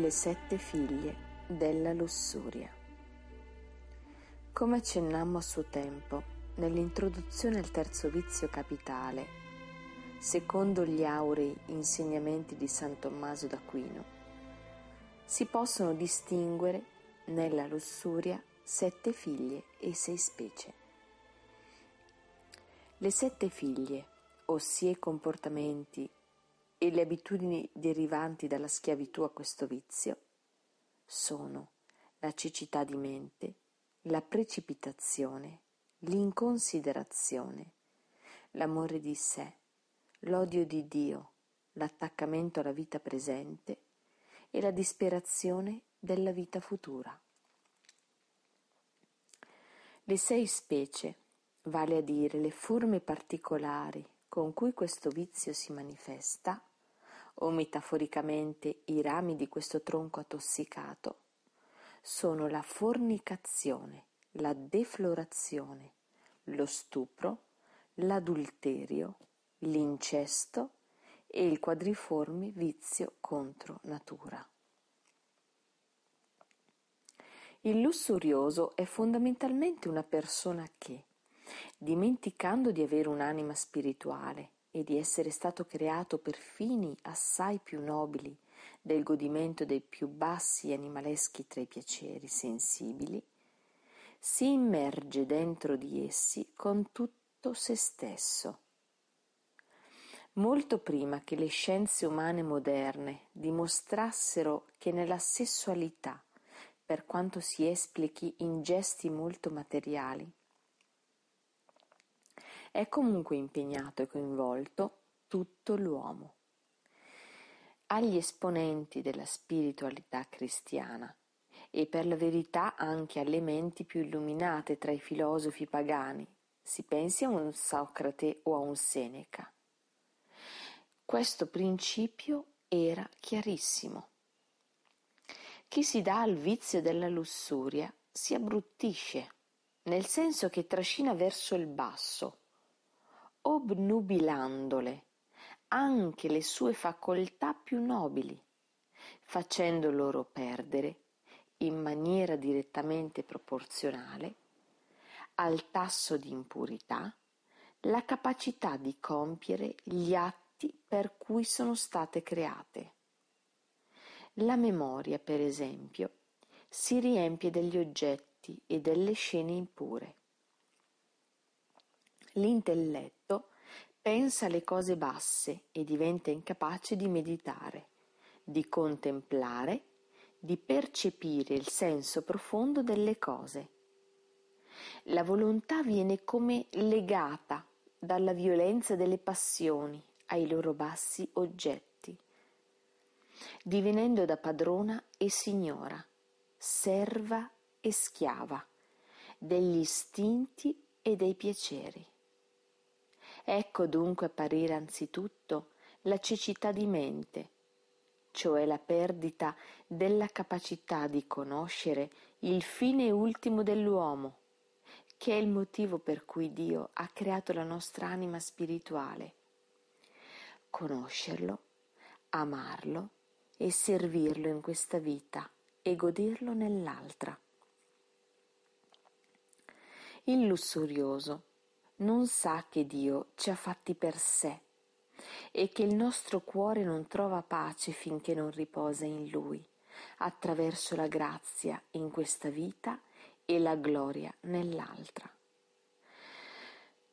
Le sette figlie della lussuria. Come accennammo a suo tempo, nell'introduzione al terzo vizio capitale, secondo gli aurei insegnamenti di San Tommaso d'Aquino, si possono distinguere nella lussuria sette figlie e sei specie. Le sette figlie, ossia i comportamenti e le abitudini derivanti dalla schiavitù a questo vizio sono la cecità di mente, la precipitazione, l'inconsiderazione, l'amore di sé, l'odio di Dio, l'attaccamento alla vita presente e la disperazione della vita futura. Le sei specie, vale a dire le forme particolari con cui questo vizio si manifesta, o metaforicamente i rami di questo tronco attossicato, sono la fornicazione, la deflorazione, lo stupro, l'adulterio, l'incesto e il quadriforme vizio contro natura. Il lussurioso è fondamentalmente una persona che, dimenticando di avere un'anima spirituale e di essere stato creato per fini assai più nobili del godimento dei più bassi e animaleschi tra i piaceri sensibili, si immerge dentro di essi con tutto se stesso. Molto prima che le scienze umane moderne dimostrassero che nella sessualità, per quanto si esplichi in gesti molto materiali, è comunque impegnato e coinvolto tutto l'uomo. Agli esponenti della spiritualità cristiana e per la verità anche alle menti più illuminate tra i filosofi pagani, si pensi a un Socrate o a un Seneca. Questo principio era chiarissimo. Chi si dà al vizio della lussuria si abbruttisce, nel senso che trascina verso il basso, obnubilandole anche le sue facoltà più nobili, facendo loro perdere, in maniera direttamente proporzionale, al tasso di impurità, la capacità di compiere gli atti per cui sono state create. La memoria, per esempio, si riempie degli oggetti e delle scene impure. L'intelletto pensa alle cose basse e diventa incapace di meditare, di contemplare, di percepire il senso profondo delle cose. La volontà viene come legata dalla violenza delle passioni ai loro bassi oggetti, divenendo da padrona e signora, serva e schiava degli istinti e dei piaceri. Ecco dunque apparire anzitutto la cecità di mente, cioè la perdita della capacità di conoscere il fine ultimo dell'uomo, che è il motivo per cui Dio ha creato la nostra anima spirituale. Conoscerlo, amarlo e servirlo in questa vita e goderlo nell'altra. Il lussurioso non sa che Dio ci ha fatti per sé e che il nostro cuore non trova pace finché non riposa in Lui, attraverso la grazia in questa vita e la gloria nell'altra.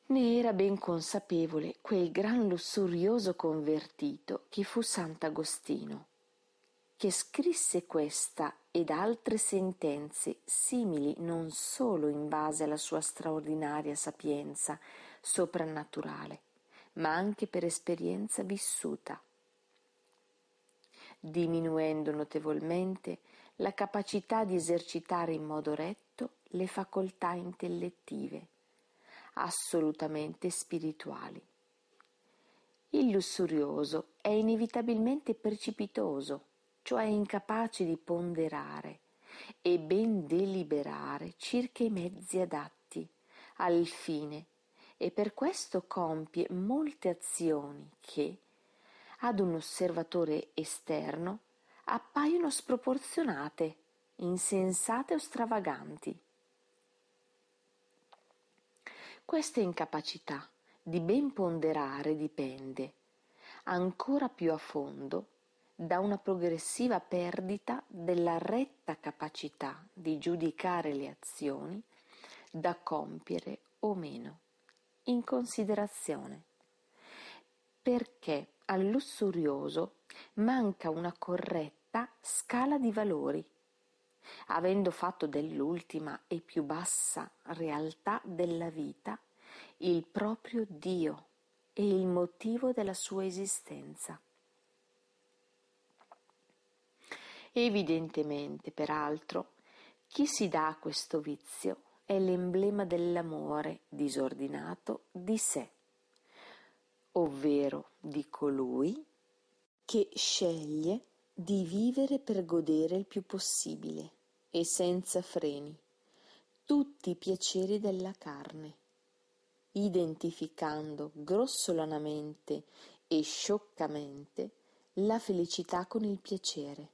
Ne era ben consapevole quel gran lussurioso convertito che fu Sant'Agostino, che scrisse questa ed altre sentenze simili non solo in base alla sua straordinaria sapienza soprannaturale, ma anche per esperienza vissuta, diminuendo notevolmente la capacità di esercitare in modo retto le facoltà intellettive, assolutamente spirituali. Il lussurioso è inevitabilmente precipitoso, cioè incapace di ponderare e ben deliberare circa i mezzi adatti al fine e per questo compie molte azioni che, ad un osservatore esterno, appaiono sproporzionate, insensate o stravaganti. Questa incapacità di ben ponderare dipende, ancora più a fondo, da una progressiva perdita della retta capacità di giudicare le azioni da compiere o meno, in considerazione, perché al lussurioso manca una corretta scala di valori, avendo fatto dell'ultima e più bassa realtà della vita il proprio Dio e il motivo della sua esistenza. Evidentemente, peraltro, chi si dà a questo vizio è l'emblema dell'amore disordinato di sé, ovvero di colui che sceglie di vivere per godere il più possibile e senza freni tutti i piaceri della carne, identificando grossolanamente e scioccamente la felicità con il piacere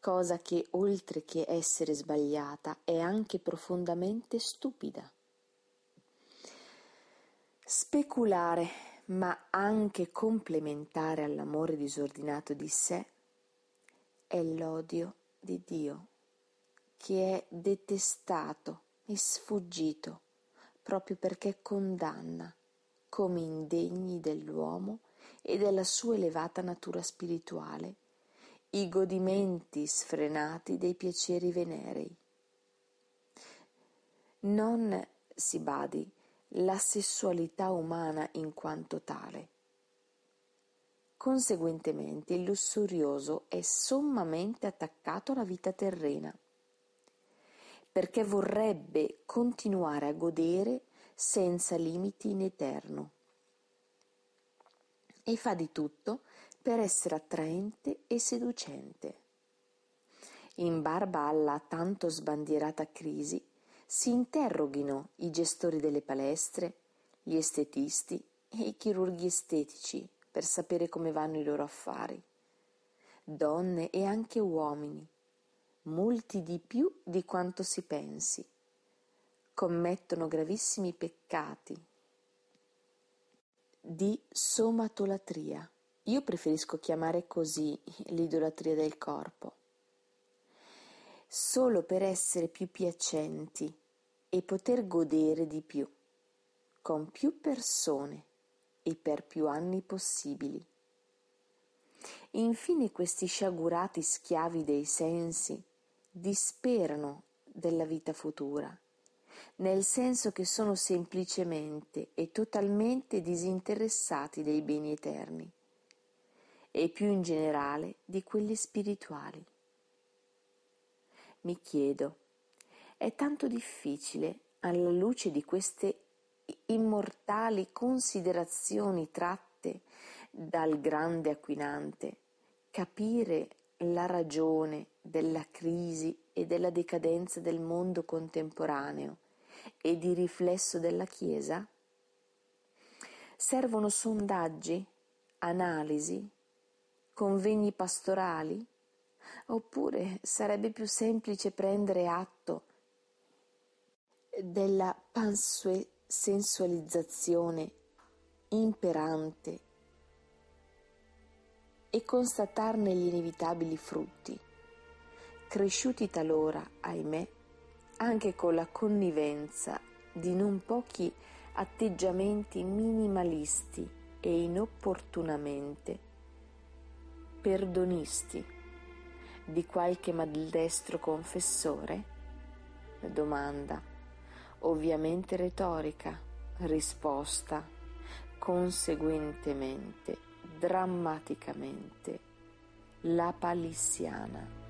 cosa che oltre che essere sbagliata è anche profondamente stupida. Speculare, ma anche complementare all'amore disordinato di sé, è l'odio di Dio, che è detestato e sfuggito proprio perché condanna come indegni dell'uomo e della sua elevata natura spirituale i godimenti sfrenati dei piaceri venerei. Non si badi la sessualità umana in quanto tale. Conseguentemente il lussurioso è sommamente attaccato alla vita terrena, perché vorrebbe continuare a godere senza limiti in eterno e fa di tutto per essere attraente e seducente. In barba alla tanto sbandierata crisi si interroghino i gestori delle palestre, gli estetisti e i chirurghi estetici per sapere come vanno i loro affari. Donne e anche uomini, molti di più di quanto si pensi, commettono gravissimi peccati di somatolatria io preferisco chiamare così l'idolatria del corpo, solo per essere più piacenti e poter godere di più, con più persone e per più anni possibili. Infine questi sciagurati schiavi dei sensi disperano della vita futura, nel senso che sono semplicemente e totalmente disinteressati dei beni eterni e più in generale di quelli spirituali. Mi chiedo, è tanto difficile, alla luce di queste immortali considerazioni tratte dal grande Aquinante, capire la ragione della crisi e della decadenza del mondo contemporaneo e di riflesso della Chiesa? Servono sondaggi, analisi, convegni pastorali? Oppure sarebbe più semplice prendere atto della pansensualizzazione imperante e constatarne gli inevitabili frutti, cresciuti talora, ahimè, anche con la connivenza di non pochi atteggiamenti minimalisti e inopportunamente perdonisti di qualche maldestro confessore? Domanda, ovviamente retorica, risposta, conseguentemente, drammaticamente, la palissiana.